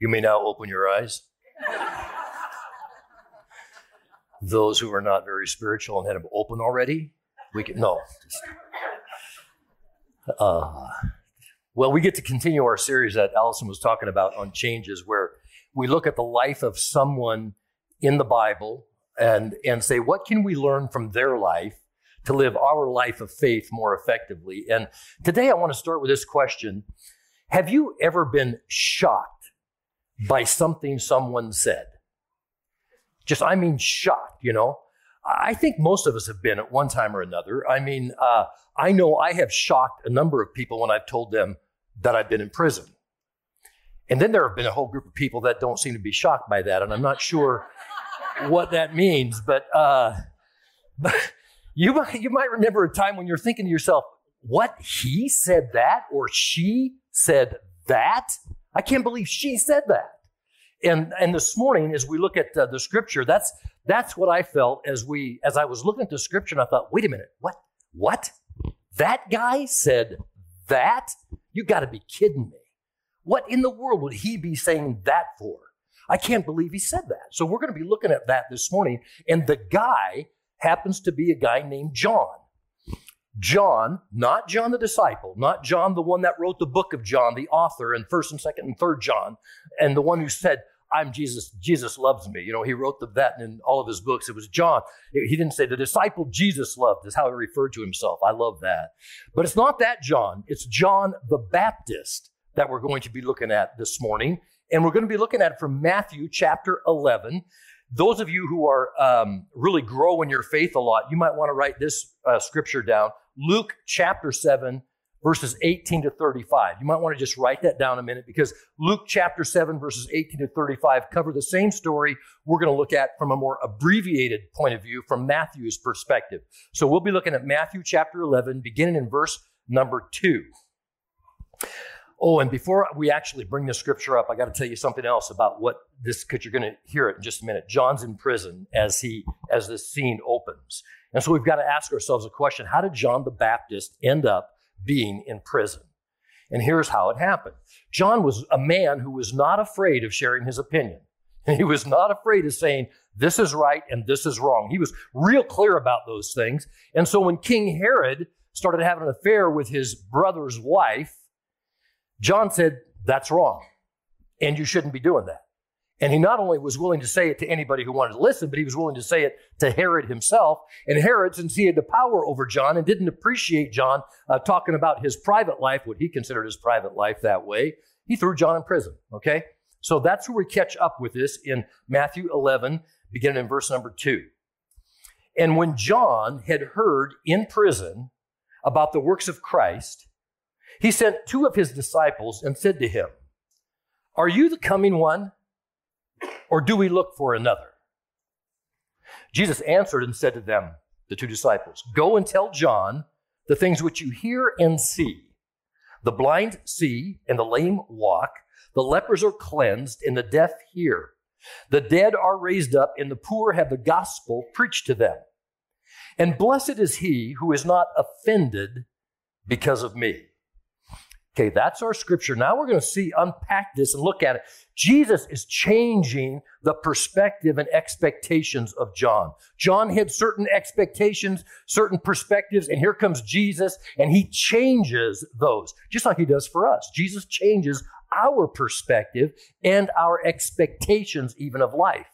You may now open your eyes. Those who are not very spiritual and had them open already, we can no. Uh, well, we get to continue our series that Allison was talking about on changes, where we look at the life of someone in the Bible and and say what can we learn from their life to live our life of faith more effectively. And today I want to start with this question: Have you ever been shocked? By something someone said. Just, I mean, shocked, you know? I think most of us have been at one time or another. I mean, uh, I know I have shocked a number of people when I've told them that I've been in prison. And then there have been a whole group of people that don't seem to be shocked by that. And I'm not sure what that means, but, uh, but you, might, you might remember a time when you're thinking to yourself, what? He said that or she said that? I can't believe she said that. And, and this morning, as we look at uh, the scripture, that's, that's what I felt as we, as I was looking at the scripture and I thought, wait a minute, what, what? That guy said that? You got to be kidding me. What in the world would he be saying that for? I can't believe he said that. So we're going to be looking at that this morning. And the guy happens to be a guy named John. John, not John the disciple, not John the one that wrote the book of John, the author in 1st and 2nd and 3rd John, and the one who said, I'm Jesus, Jesus loves me. You know, he wrote the, that in all of his books. It was John. He didn't say the disciple Jesus loved, is how he referred to himself. I love that. But it's not that John, it's John the Baptist that we're going to be looking at this morning. And we're going to be looking at it from Matthew chapter 11. Those of you who are um, really grow in your faith a lot, you might want to write this uh, scripture down. Luke chapter 7, verses 18 to 35. You might want to just write that down a minute because Luke chapter 7, verses 18 to 35 cover the same story we're going to look at from a more abbreviated point of view from Matthew's perspective. So we'll be looking at Matthew chapter 11, beginning in verse number 2. Oh, and before we actually bring the scripture up, I got to tell you something else about what this, because you're going to hear it in just a minute. John's in prison as he, as this scene opens. And so we've got to ask ourselves a question How did John the Baptist end up being in prison? And here's how it happened John was a man who was not afraid of sharing his opinion. He was not afraid of saying, this is right and this is wrong. He was real clear about those things. And so when King Herod started having an affair with his brother's wife, John said, that's wrong. And you shouldn't be doing that. And he not only was willing to say it to anybody who wanted to listen, but he was willing to say it to Herod himself. And Herod, since he had the power over John and didn't appreciate John uh, talking about his private life, what he considered his private life that way, he threw John in prison. Okay? So that's where we catch up with this in Matthew 11, beginning in verse number 2. And when John had heard in prison about the works of Christ, he sent two of his disciples and said to him, Are you the coming one? Or do we look for another? Jesus answered and said to them, the two disciples, Go and tell John the things which you hear and see. The blind see, and the lame walk, the lepers are cleansed, and the deaf hear. The dead are raised up, and the poor have the gospel preached to them. And blessed is he who is not offended because of me. Okay, that's our scripture. Now we're going to see, unpack this and look at it. Jesus is changing the perspective and expectations of John. John had certain expectations, certain perspectives, and here comes Jesus, and he changes those, just like he does for us. Jesus changes our perspective and our expectations, even of life.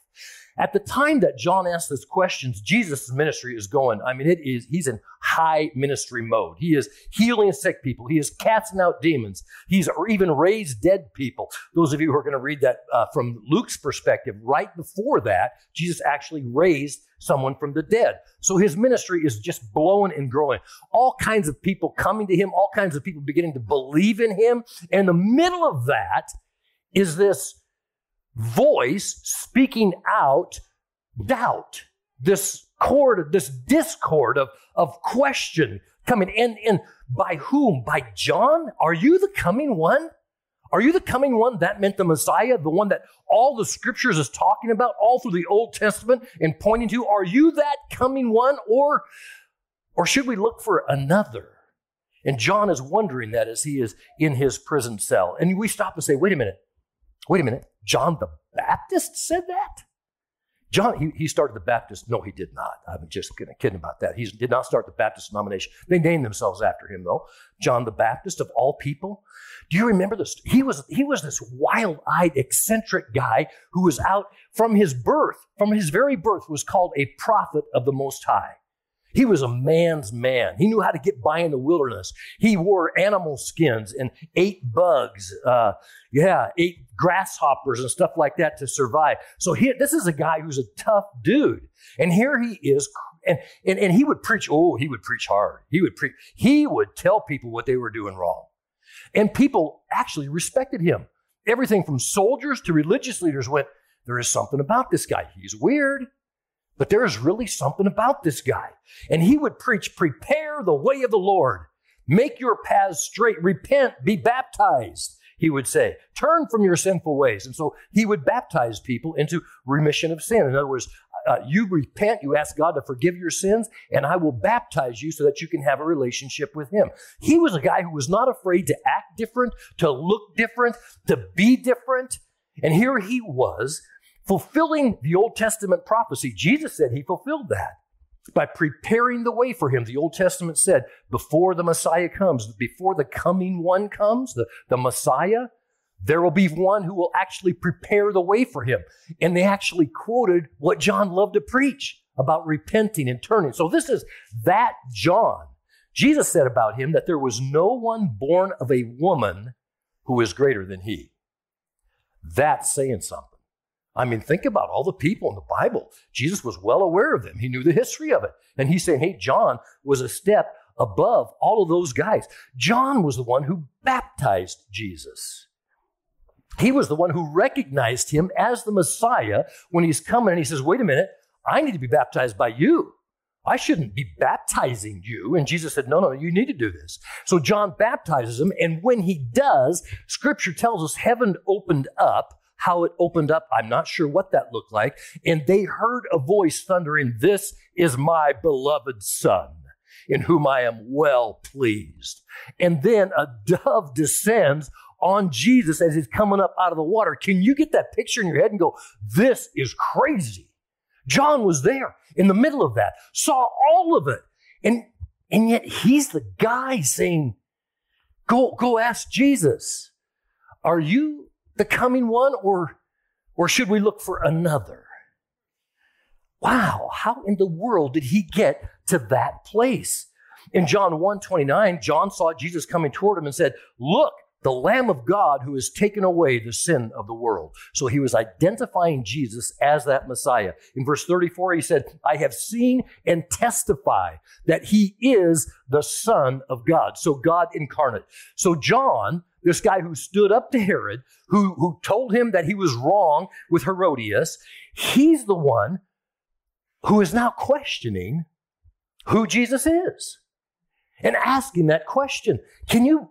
At the time that John asked those questions, Jesus' ministry is going. I mean, it is, he's in high ministry mode. He is healing sick people. He is casting out demons. He's even raised dead people. Those of you who are going to read that uh, from Luke's perspective, right before that, Jesus actually raised someone from the dead. So his ministry is just blowing and growing. All kinds of people coming to him, all kinds of people beginning to believe in him. And in the middle of that is this voice speaking out doubt, this chord, this discord of, of question coming. And, and by whom? By John? Are you the coming one? Are you the coming one? That meant the Messiah, the one that all the scriptures is talking about all through the Old Testament and pointing to. Are you that coming one? Or, or should we look for another? And John is wondering that as he is in his prison cell. And we stop and say, wait a minute. Wait a minute. John the Baptist said that? John, he, he started the Baptist. No, he did not. I'm just kidding about that. He did not start the Baptist denomination. They named themselves after him, though. John the Baptist, of all people. Do you remember this? He was, he was this wild eyed, eccentric guy who was out from his birth, from his very birth, was called a prophet of the Most High. He was a man's man. He knew how to get by in the wilderness. He wore animal skins and ate bugs. Uh, yeah, ate grasshoppers and stuff like that to survive. So he, this is a guy who's a tough dude. And here he is. And, and, and he would preach, oh, he would preach hard. He would preach, he would tell people what they were doing wrong. And people actually respected him. Everything from soldiers to religious leaders went, there is something about this guy. He's weird. But there is really something about this guy. And he would preach, prepare the way of the Lord. Make your paths straight. Repent. Be baptized. He would say, turn from your sinful ways. And so he would baptize people into remission of sin. In other words, uh, you repent, you ask God to forgive your sins, and I will baptize you so that you can have a relationship with Him. He was a guy who was not afraid to act different, to look different, to be different. And here he was fulfilling the Old Testament prophecy. Jesus said he fulfilled that by preparing the way for him. The Old Testament said, before the Messiah comes, before the coming one comes, the, the Messiah, there will be one who will actually prepare the way for him. And they actually quoted what John loved to preach about repenting and turning. So this is that John. Jesus said about him that there was no one born of a woman who is greater than he. That's saying something. I mean, think about all the people in the Bible. Jesus was well aware of them. He knew the history of it. And he's saying, hey, John was a step above all of those guys. John was the one who baptized Jesus. He was the one who recognized him as the Messiah when he's coming and he says, wait a minute, I need to be baptized by you. I shouldn't be baptizing you. And Jesus said, No, no, you need to do this. So John baptizes him. And when he does, scripture tells us heaven opened up how it opened up. I'm not sure what that looked like. And they heard a voice thundering, This is my beloved Son, in whom I am well pleased. And then a dove descends on Jesus as he's coming up out of the water. Can you get that picture in your head and go, This is crazy? John was there in the middle of that, saw all of it. And, and yet he's the guy saying, Go, go ask Jesus. Are you the coming one or, or should we look for another? Wow, how in the world did he get to that place? In John 1 29, John saw Jesus coming toward him and said, Look, the Lamb of God who has taken away the sin of the world. So he was identifying Jesus as that Messiah. In verse 34, he said, I have seen and testify that he is the Son of God. So God incarnate. So John this guy who stood up to Herod, who, who told him that he was wrong with Herodias, he's the one who is now questioning who Jesus is and asking that question. Can you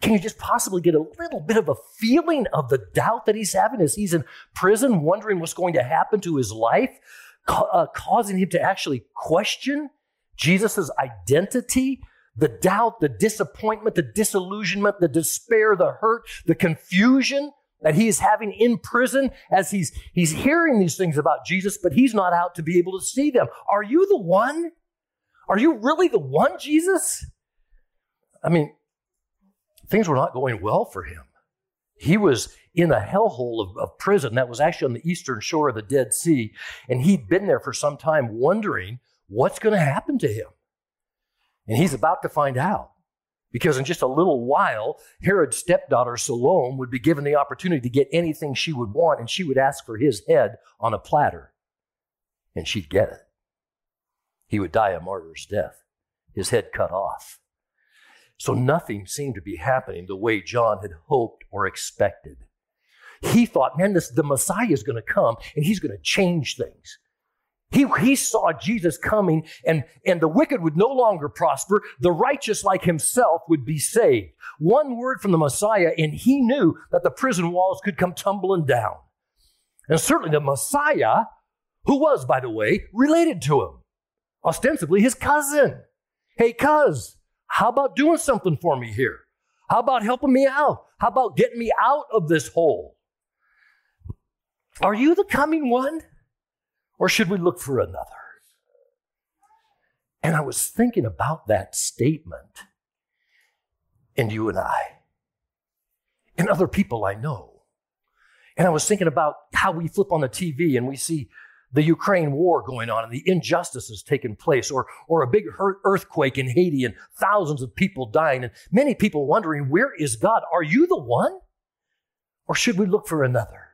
can you just possibly get a little bit of a feeling of the doubt that he's having as he's in prison, wondering what's going to happen to his life, ca- uh, causing him to actually question Jesus' identity the doubt, the disappointment, the disillusionment, the despair, the hurt, the confusion that he is having in prison as he's, he's hearing these things about Jesus, but he's not out to be able to see them. Are you the one? Are you really the one, Jesus? I mean, things were not going well for him. He was in a hellhole of, of prison that was actually on the eastern shore of the Dead Sea, and he'd been there for some time wondering what's going to happen to him. And he's about to find out. Because in just a little while, Herod's stepdaughter Salome would be given the opportunity to get anything she would want, and she would ask for his head on a platter. And she'd get it. He would die a martyr's death, his head cut off. So nothing seemed to be happening the way John had hoped or expected. He thought, man, this, the Messiah is going to come and he's going to change things. He, he saw Jesus coming and, and the wicked would no longer prosper. The righteous like himself would be saved. One word from the Messiah and he knew that the prison walls could come tumbling down. And certainly the Messiah, who was, by the way, related to him, ostensibly his cousin. Hey, cuz, how about doing something for me here? How about helping me out? How about getting me out of this hole? Are you the coming one? Or should we look for another? And I was thinking about that statement and you and I and other people I know. And I was thinking about how we flip on the TV and we see the Ukraine war going on and the injustices taking place, or, or a big earthquake in Haiti and thousands of people dying, and many people wondering, where is God? Are you the one? Or should we look for another?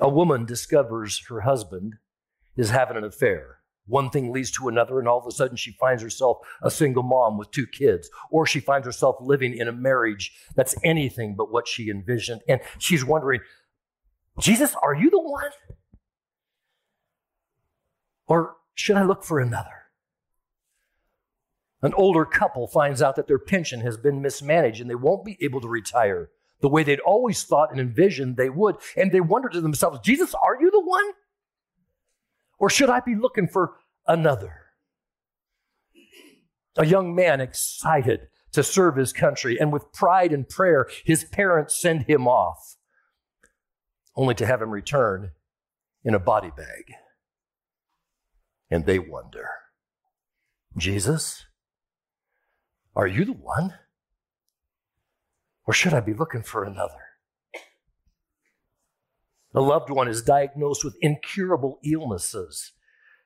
A woman discovers her husband is having an affair. One thing leads to another, and all of a sudden she finds herself a single mom with two kids, or she finds herself living in a marriage that's anything but what she envisioned. And she's wondering, Jesus, are you the one? Or should I look for another? An older couple finds out that their pension has been mismanaged and they won't be able to retire the way they'd always thought and envisioned they would. And they wonder to themselves, Jesus, are you the one? Or should I be looking for another? A young man excited to serve his country, and with pride and prayer, his parents send him off, only to have him return in a body bag. And they wonder, Jesus, are you the one? Or should I be looking for another? A loved one is diagnosed with incurable illnesses,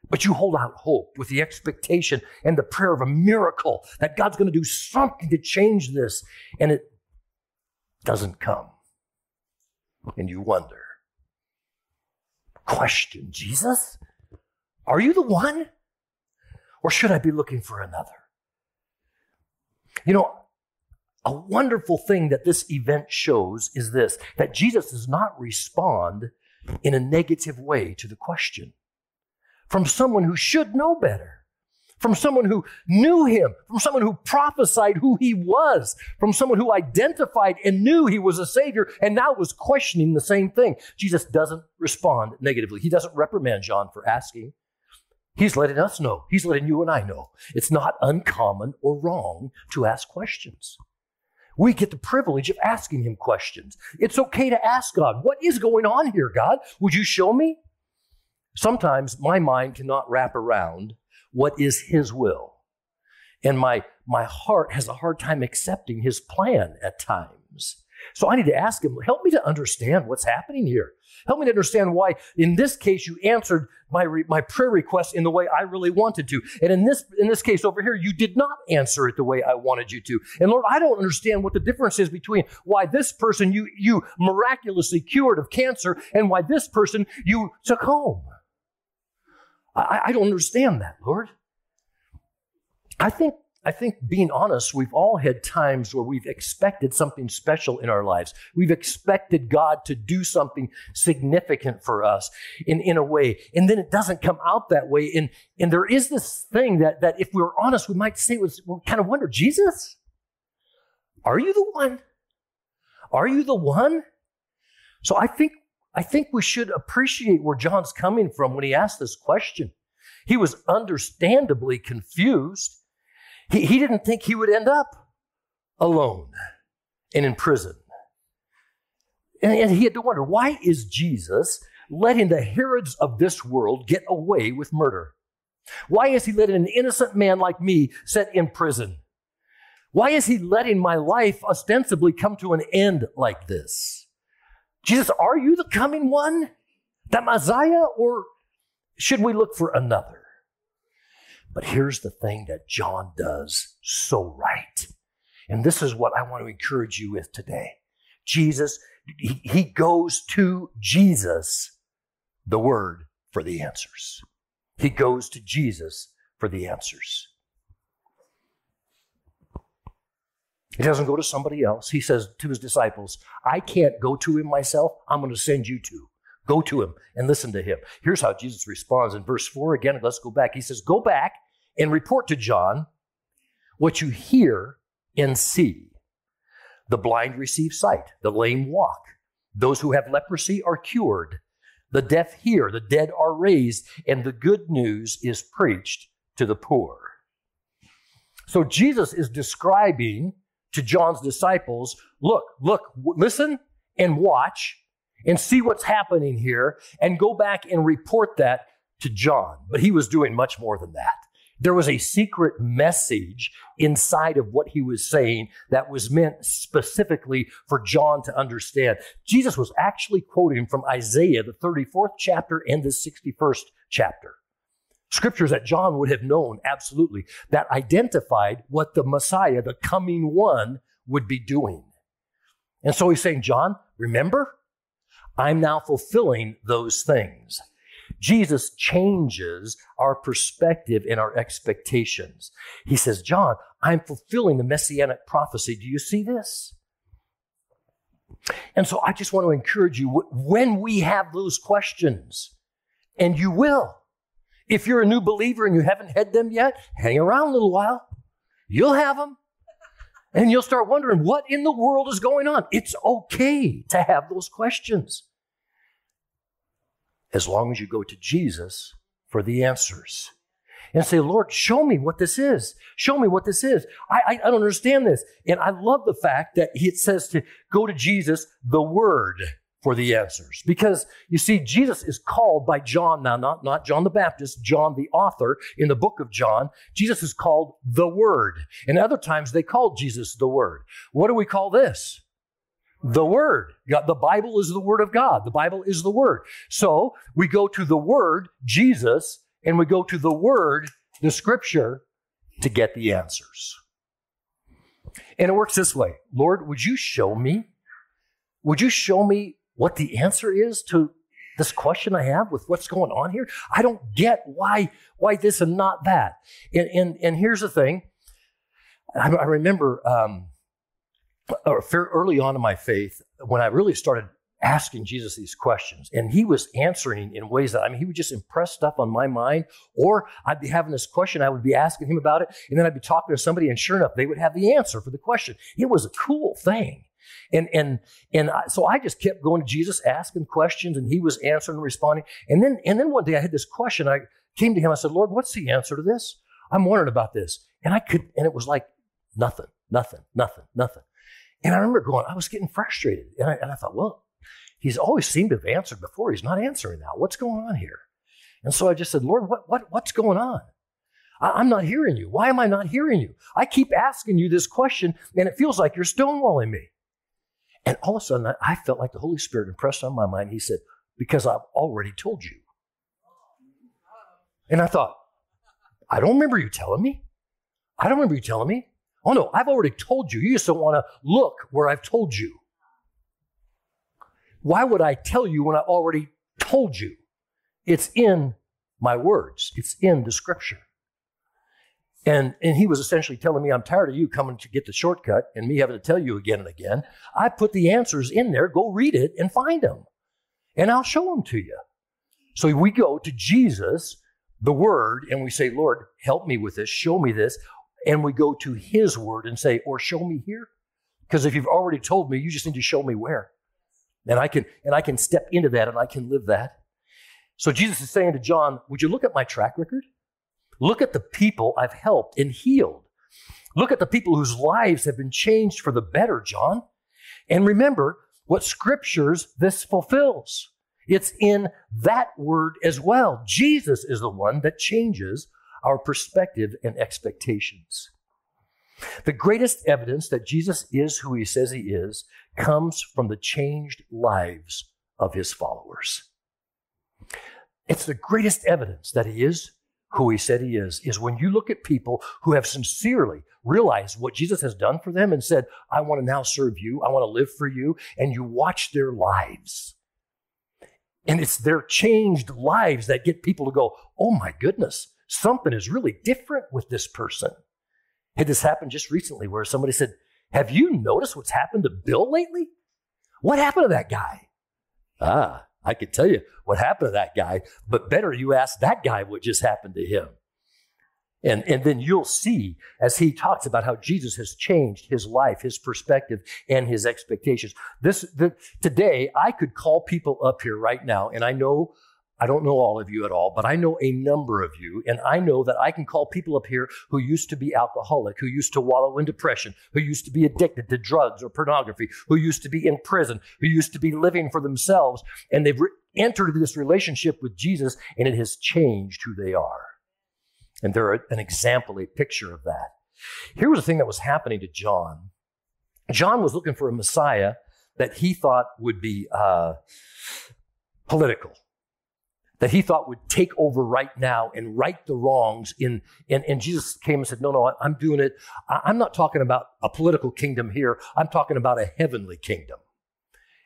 but you hold out hope with the expectation and the prayer of a miracle that God's going to do something to change this, and it doesn't come. And you wonder, question, Jesus, are you the one? Or should I be looking for another? You know, a wonderful thing that this event shows is this that Jesus does not respond in a negative way to the question from someone who should know better, from someone who knew him, from someone who prophesied who he was, from someone who identified and knew he was a savior and now was questioning the same thing. Jesus doesn't respond negatively. He doesn't reprimand John for asking. He's letting us know. He's letting you and I know. It's not uncommon or wrong to ask questions we get the privilege of asking him questions. It's okay to ask God, what is going on here, God? Would you show me? Sometimes my mind cannot wrap around what is his will. And my, my heart has a hard time accepting his plan at times. So I need to ask him, help me to understand what's happening here. Help me to understand why, in this case, you answered my, re- my prayer request in the way I really wanted to. And in this, in this case over here, you did not answer it the way I wanted you to. And Lord, I don't understand what the difference is between why this person you, you miraculously cured of cancer and why this person you took home. I, I don't understand that, Lord. I think I think being honest, we've all had times where we've expected something special in our lives. We've expected God to do something significant for us in, in a way. And then it doesn't come out that way. And, and there is this thing that, that if we were honest, we might say was we kind of wonder, Jesus, are you the one? Are you the one? So I think I think we should appreciate where John's coming from when he asked this question. He was understandably confused. He, he didn't think he would end up alone and in prison. And, and he had to wonder why is Jesus letting the Herods of this world get away with murder? Why is he letting an innocent man like me set in prison? Why is he letting my life ostensibly come to an end like this? Jesus, are you the coming one, the Messiah, or should we look for another? But here's the thing that John does so right. And this is what I want to encourage you with today. Jesus, he, goes to Jesus, the word for the answers. He goes to Jesus for the answers. He doesn't go to somebody else. He says to his disciples, I can't go to him myself. I'm going to send you to. Go to him and listen to him. Here's how Jesus responds in verse 4. Again, let's go back. He says, Go back and report to John what you hear and see. The blind receive sight, the lame walk, those who have leprosy are cured, the deaf hear, the dead are raised, and the good news is preached to the poor. So Jesus is describing to John's disciples look, look, listen and watch and see what's happening here and go back and report that to John. But he was doing much more than that. There was a secret message inside of what he was saying that was meant specifically for John to understand. Jesus was actually quoting from Isaiah, the 34th chapter and the 61st chapter. Scriptures that John would have known absolutely that identified what the Messiah, the coming one, would be doing. And so he's saying, John, remember, I'm now fulfilling those things. Jesus changes our perspective and our expectations. He says, John, I'm fulfilling the messianic prophecy. Do you see this? And so I just want to encourage you when we have those questions, and you will. If you're a new believer and you haven't had them yet, hang around a little while. You'll have them. And you'll start wondering what in the world is going on. It's okay to have those questions as long as you go to Jesus for the answers and say, Lord, show me what this is. Show me what this is. I, I, I, don't understand this. And I love the fact that it says to go to Jesus, the Word, for the answers. Because you see, Jesus is called by John now, not, not John the Baptist, John the author in the book of John. Jesus is called the Word. And other times they called Jesus the Word. What do we call this? The Word. God, The Bible is the Word of God. The Bible is the Word. So we go to the Word, Jesus, and we go to the Word, the Scripture, to get the answers. And it works this way Lord, would you show me? Would you show me what the answer is to this question I have with what's going on here? I don't get why, why this and not that. And, and, and here's the thing I, I remember um, or early on in my faith, when I really started asking Jesus these questions, and he was answering in ways that I mean, he would just impress stuff on my mind, or I'd be having this question, I would be asking him about it, and then I'd be talking to somebody, and sure enough, they would have the answer for the question. It was a cool thing. And and and I, so I just kept going to Jesus, asking questions, and he was answering and responding. And then and then one day I had this question. I came to him. I said, Lord, what's the answer to this? I'm wondering about this. And I could, and it was like nothing, nothing, nothing, nothing. And I remember going, I was getting frustrated. And I, and I thought, well, he's always seemed to have answered before. He's not answering now. What's going on here? And so I just said, Lord, what, what, what's going on? I, am not hearing you. Why am I not hearing you? I keep asking you this question, and it feels like you're stonewalling me. And all of a sudden, I felt like the Holy Spirit impressed on my mind. He said, Because I've already told you. And I thought, I don't remember you telling me. I don't remember you telling me. Oh no, I've already told you. You just don't want to look where I've told you. Why would I tell you when I already told you? It's in my words, it's in the scripture. And, and he was essentially telling me, I'm tired of you coming to get the shortcut and me having to tell you again and again. I put the answers in there. Go read it and find them. And I'll show them to you. So we go to Jesus, the Word, and we say, Lord, help me with this. Show me this and we go to his word and say, or show me here. Because if you've already told me, you just need to show me where. And I can and I can step into that and I can live that. So Jesus is saying to John, would you look at my track record? Look at the people I've helped and healed. Look at the people whose lives have been changed for the better, John. And remember what scriptures this fulfills. It's in that word as well. Jesus is the one that changes our perspective and expectations. The greatest evidence that Jesus is who he says he is comes from the changed lives of his followers. It's the greatest evidence that he is who he said he is, is when you look at people who have sincerely realized what Jesus has done for them and said, I want to now serve you, I want to live for you, and you watch their lives. And it's their changed lives that get people to go, oh my goodness, something is really different with this person. Had this happened just recently where somebody said, Have you noticed what's happened to Bill lately? What happened to that guy? Ah, I could tell you what happened to that guy, but better you ask that guy what just happened to him. And, and then you'll see as he talks about how Jesus has changed his life, his perspective, and his expectations. This the, today, I could call people up here right now, and I know I don't know all of you at all, but I know a number of you, and I know that I can call people up here who used to be alcoholic, who used to wallow in depression, who used to be addicted to drugs or pornography, who used to be in prison, who used to be living for themselves, and they've re- entered this relationship with Jesus, and it has changed who they are. And they're an example, a picture of that. Here was the thing that was happening to John. John was looking for a Messiah that he thought would be uh, political that he thought would take over right now and right the wrongs in and, and jesus came and said no no i'm doing it. I'm not talking about a political kingdom here. I'm talking about a heavenly kingdom.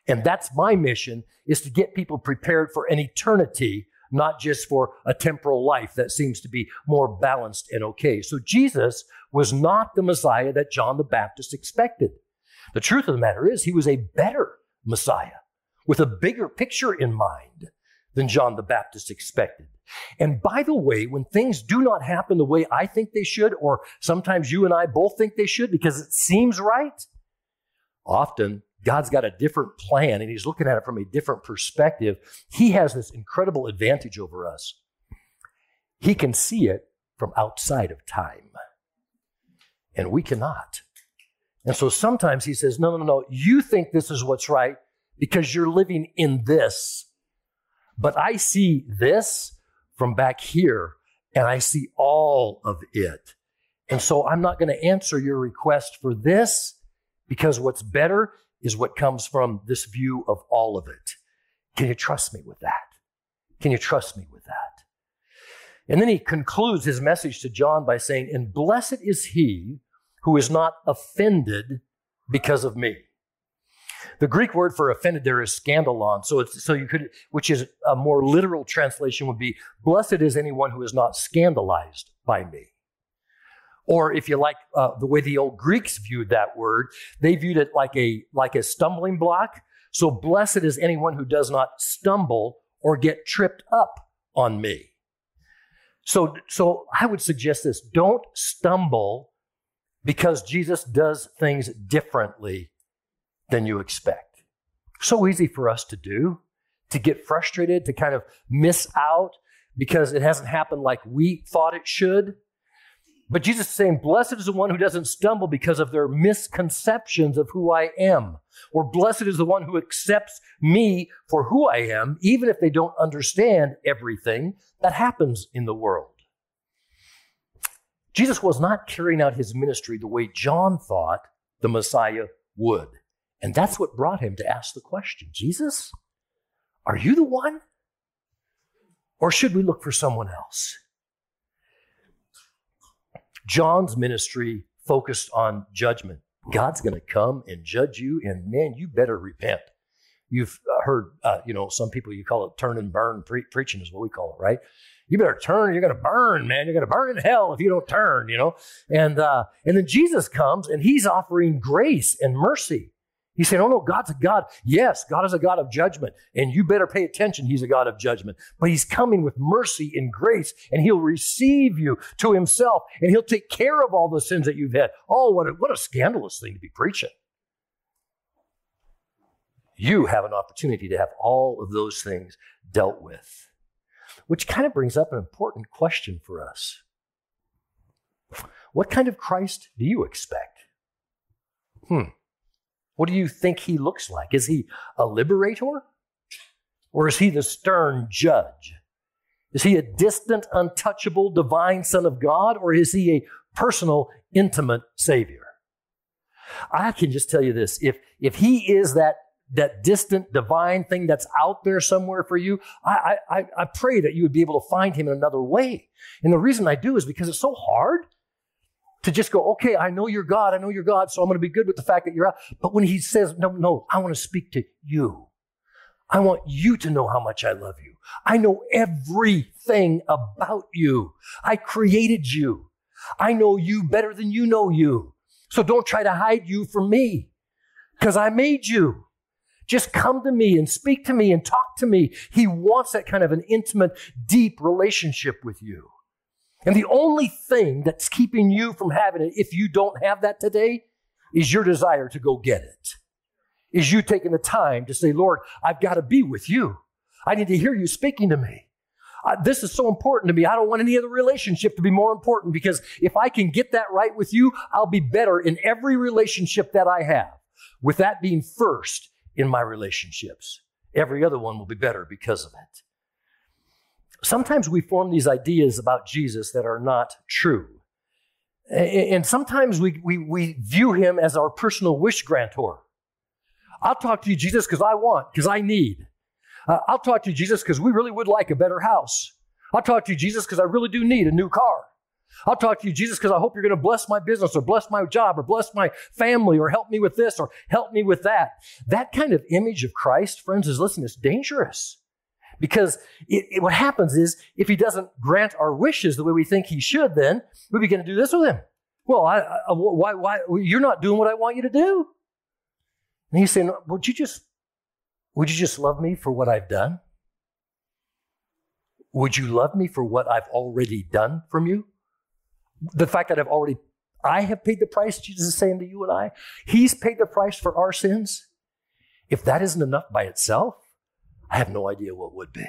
And that's my mission is to get people prepared for an eternity not just for a temporal life that seems to be more balanced and okay. So jesus was not the messiah that john the baptist expected. The truth of the matter is he was a better messiah with a bigger picture in mind than John the Baptist expected. And by the way, when things do not happen the way I think they should, or sometimes you and I both think they should because it seems right, often God's got a different plan and He's looking at it from a different perspective. He has this incredible advantage over us. He can see it from outside of time, and we cannot. And so sometimes He says, No, no, no, you think this is what's right because you're living in this but I see this from back here and I see all of it. And so I'm not going to answer your request for this because what's better is what comes from this view of all of it. Can you trust me with that? Can you trust me with that? And then he concludes his message to John by saying, And blessed is he who is not offended because of me. The Greek word for offended there is scandalon. So so you could, which is a more literal translation would be, blessed is anyone who is not scandalized by me. Or if you like uh, the way the old Greeks viewed that word, they viewed it like a, like a stumbling block. So blessed is anyone who does not stumble or get tripped up on me. So, so I would suggest this don't stumble because Jesus does things differently than you expect. So easy for us to do, to get frustrated, to kind of miss out because it hasn't happened like we thought it should. But Jesus is saying, Blessed is the one who doesn't stumble because of their misconceptions of who I am. Or blessed is the one who accepts me for who I am, even if they don't understand everything that happens in the world. Jesus was not carrying out his ministry the way John thought the Messiah would. And that's what brought him to ask the question Jesus, are you the one? Or should we look for someone else? John's ministry focused on judgment. God's going to come and judge you, and man, you better repent. You've heard, uh, you know, some people you call it turn and burn pre- preaching is what we call it, right? You better turn, you're going to burn, man. You're going to burn in hell if you don't turn, you know. And uh, and then Jesus comes and he's offering grace and mercy. He said, Oh no, God's a God. Yes, God is a God of judgment, and you better pay attention. He's a God of judgment. But He's coming with mercy and grace, and He'll receive you to Himself, and He'll take care of all the sins that you've had. Oh, what a, what a scandalous thing to be preaching. You have an opportunity to have all of those things dealt with, which kind of brings up an important question for us. What kind of Christ do you expect? Hmm. What do you think he looks like? Is he a liberator? Or is he the stern judge? Is he a distant, untouchable, divine Son of God? Or is he a personal, intimate Savior? I can just tell you this if, if he is that, that distant, divine thing that's out there somewhere for you, I, I, I pray that you would be able to find him in another way. And the reason I do is because it's so hard to just go, okay, I know you're God, I know you're God, so I'm going to be good with the fact that you're out. But when he says, no, no, I want to speak to you. I want you to know how much I love you. I know everything about you. I created you. I know you better than you know you. So don't try to hide you from me because I made you. Just come to me and speak to me and talk to me. He wants that kind of an intimate, deep relationship with you. And the only thing that's keeping you from having it, if you don't have that today, is your desire to go get it. Is you taking the time to say, Lord, I've got to be with you. I need to hear you speaking to me. Uh, this is so important to me. I don't want any other relationship to be more important because if I can get that right with you, I'll be better in every relationship that I have. With that being first in my relationships, every other one will be better because of it. Sometimes we form these ideas about Jesus that are not true. And sometimes we, we, we view him as our personal wish grantor. I'll talk to you, Jesus, because I want, because I need. Uh, I'll talk to you, Jesus, because we really would like a better house. I'll talk to you, Jesus, because I really do need a new car. I'll talk to you, Jesus, because I hope you're going to bless my business or bless my job or bless my family or help me with this or help me with that. That kind of image of Christ, friends, is listen, it's dangerous. Because it, it, what happens is if he doesn't grant our wishes the way we think he should, then we begin to do this with him. Well, I, I, why, why, you're not doing what I want you to do. And he's saying, would you just, would you just love me for what I've done? Would you love me for what I've already done from you? The fact that I've already, I have paid the price, Jesus is saying to you and I. He's paid the price for our sins. If that isn't enough by itself, I have no idea what would be.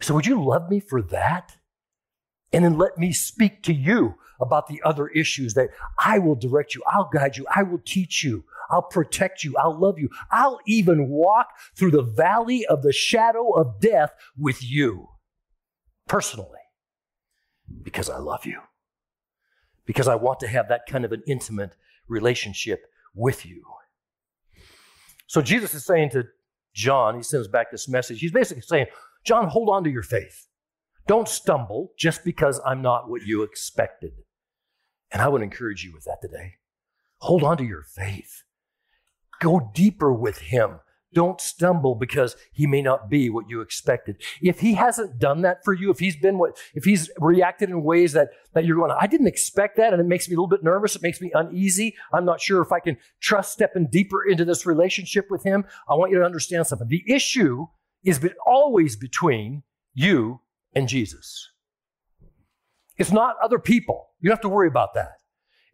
So, would you love me for that? And then let me speak to you about the other issues that I will direct you, I'll guide you, I will teach you, I'll protect you, I'll love you, I'll even walk through the valley of the shadow of death with you personally because I love you, because I want to have that kind of an intimate relationship with you. So, Jesus is saying to John, he sends back this message. He's basically saying, John, hold on to your faith. Don't stumble just because I'm not what you expected. And I would encourage you with that today. Hold on to your faith. Go deeper with him. Don't stumble because he may not be what you expected. If he hasn't done that for you, if he's been what, if he's reacted in ways that, that you're going, I didn't expect that, and it makes me a little bit nervous, it makes me uneasy. I'm not sure if I can trust stepping deeper into this relationship with him. I want you to understand something. The issue is always between you and Jesus. It's not other people. You don't have to worry about that.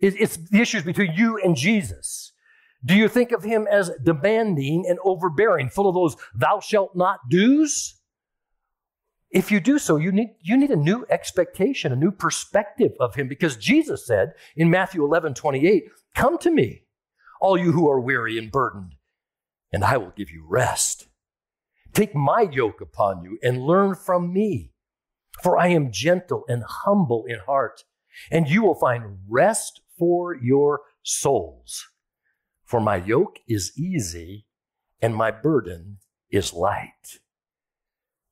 It's the issues between you and Jesus. Do you think of him as demanding and overbearing, full of those thou shalt not do's? If you do so, you need, you need a new expectation, a new perspective of him, because Jesus said in Matthew 11 28, Come to me, all you who are weary and burdened, and I will give you rest. Take my yoke upon you and learn from me, for I am gentle and humble in heart, and you will find rest for your souls. For my yoke is easy and my burden is light.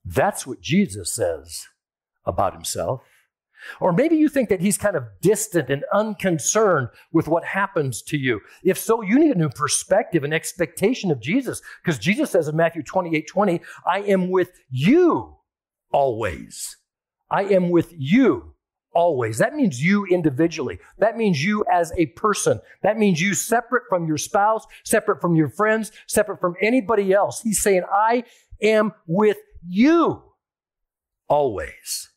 That's what Jesus says about himself. Or maybe you think that he's kind of distant and unconcerned with what happens to you. If so, you need a new perspective and expectation of Jesus. Because Jesus says in Matthew 28 20, I am with you always. I am with you always. That means you individually. That means you as a person. That means you separate from your spouse, separate from your friends, separate from anybody else. He's saying, I am with you always.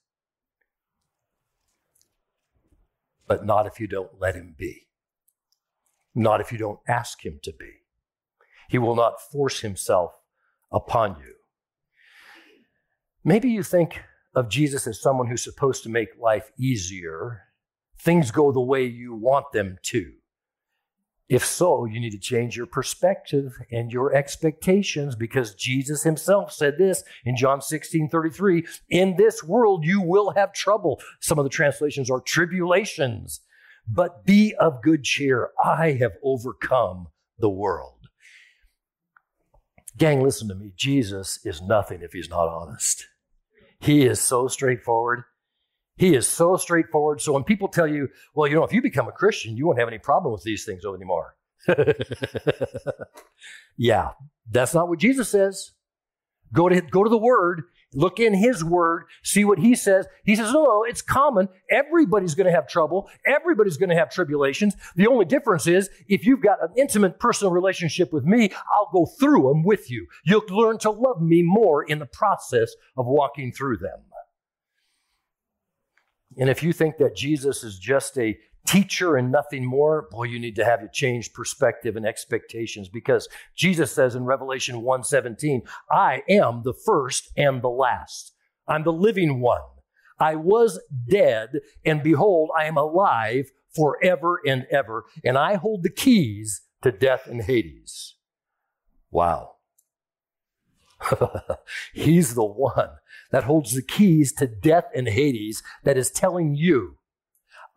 But not if you don't let him be. Not if you don't ask him to be. He will not force himself upon you. Maybe you think of Jesus as someone who's supposed to make life easier, things go the way you want them to. If so, you need to change your perspective and your expectations because Jesus himself said this in John 16 33 In this world you will have trouble. Some of the translations are tribulations, but be of good cheer. I have overcome the world. Gang, listen to me. Jesus is nothing if he's not honest. He is so straightforward. He is so straightforward. So when people tell you, well, you know, if you become a Christian, you won't have any problem with these things anymore. yeah, that's not what Jesus says. Go to, go to the Word Look in his word, see what he says. He says, no, it's common. Everybody's going to have trouble. Everybody's going to have tribulations. The only difference is if you've got an intimate personal relationship with me, I'll go through them with you. You'll learn to love me more in the process of walking through them. And if you think that Jesus is just a teacher and nothing more, boy, you need to have a changed perspective and expectations because Jesus says in Revelation 1:17, I am the first and the last. I'm the living one. I was dead, and behold, I am alive forever and ever, and I hold the keys to death and Hades. Wow. He's the one that holds the keys to death and Hades that is telling you,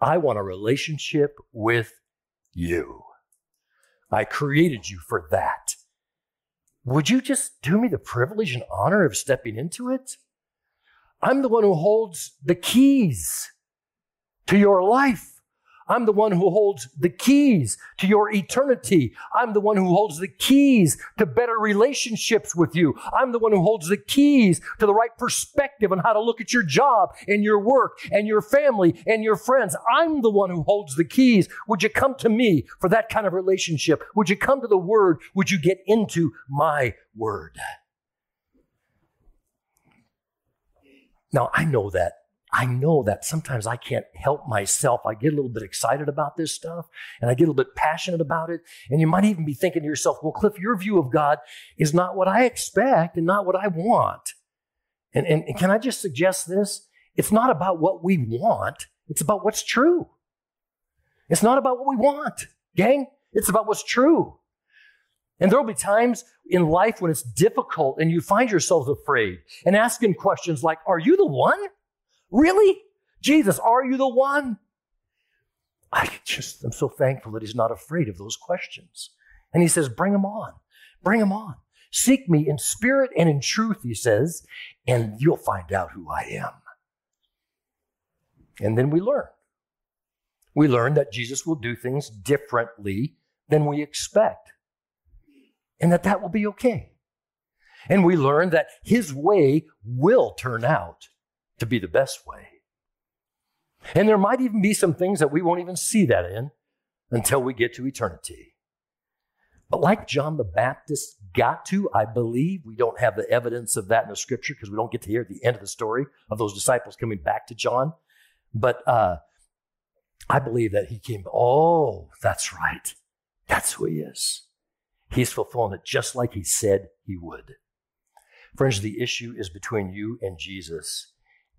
I want a relationship with you. I created you for that. Would you just do me the privilege and honor of stepping into it? I'm the one who holds the keys to your life. I'm the one who holds the keys to your eternity. I'm the one who holds the keys to better relationships with you. I'm the one who holds the keys to the right perspective on how to look at your job and your work and your family and your friends. I'm the one who holds the keys. Would you come to me for that kind of relationship? Would you come to the Word? Would you get into my Word? Now, I know that I know that sometimes I can't help myself. I get a little bit excited about this stuff and I get a little bit passionate about it. And you might even be thinking to yourself, well, Cliff, your view of God is not what I expect and not what I want. And, and, and can I just suggest this? It's not about what we want, it's about what's true. It's not about what we want, gang. It's about what's true. And there'll be times in life when it's difficult and you find yourselves afraid and asking questions like, Are you the one? Really? Jesus, are you the one? I just am so thankful that he's not afraid of those questions. And he says, Bring them on. Bring them on. Seek me in spirit and in truth, he says, and you'll find out who I am. And then we learn. We learn that Jesus will do things differently than we expect, and that that will be okay. And we learn that his way will turn out to be the best way. And there might even be some things that we won't even see that in until we get to eternity. But like John the Baptist got to, I believe, we don't have the evidence of that in the scripture because we don't get to hear the end of the story of those disciples coming back to John. But uh, I believe that he came, oh, that's right. That's who he is. He's fulfilling it just like he said he would. Friends, the issue is between you and Jesus.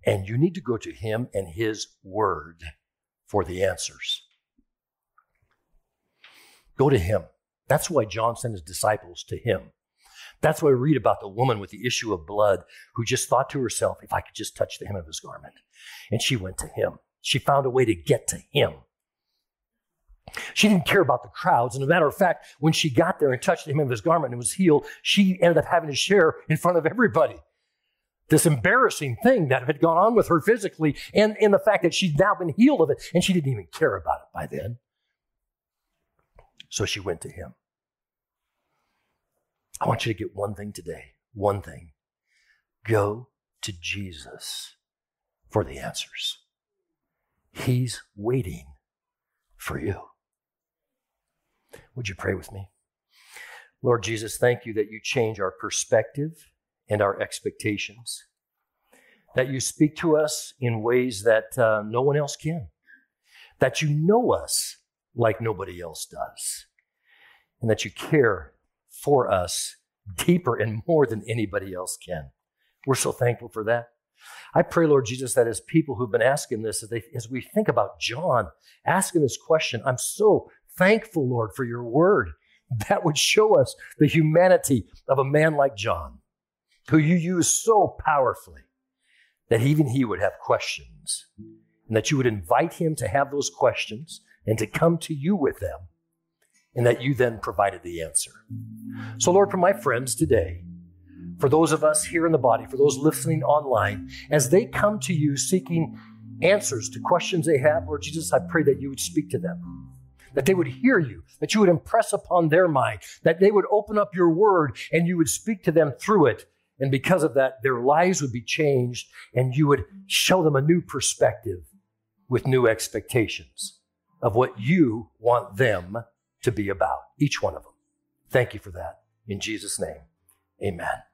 And you need to go to Him and His Word for the answers. Go to Him. That's why John sent his disciples to Him. That's why we read about the woman with the issue of blood who just thought to herself, if I could just touch the hem of his garment. And she went to him. She found a way to get to him. She didn't care about the crowds. And as a matter of fact, when she got there and touched the hem of his garment and was healed, she ended up having to share in front of everybody this embarrassing thing that had gone on with her physically and in the fact that she'd now been healed of it and she didn't even care about it by then. So she went to him. I want you to get one thing today, one thing. Go to Jesus for the answers. He's waiting for you. Would you pray with me? Lord Jesus, thank you that you change our perspective and our expectations. That you speak to us in ways that uh, no one else can. That you know us like nobody else does. And that you care for us deeper and more than anybody else can. We're so thankful for that. I pray, Lord Jesus, that as people who've been asking this, they, as we think about John asking this question, I'm so thankful, Lord, for your word that would show us the humanity of a man like John who you use so powerfully that even he would have questions and that you would invite him to have those questions and to come to you with them and that you then provided the answer. So, Lord, for my friends today, for those of us here in the body, for those listening online, as they come to you seeking answers to questions they have, Lord Jesus, I pray that you would speak to them that they would hear you, that you would impress upon their mind, that they would open up your word and you would speak to them through it, and because of that, their lives would be changed and you would show them a new perspective with new expectations of what you want them to be about, each one of them. Thank you for that. In Jesus' name, amen.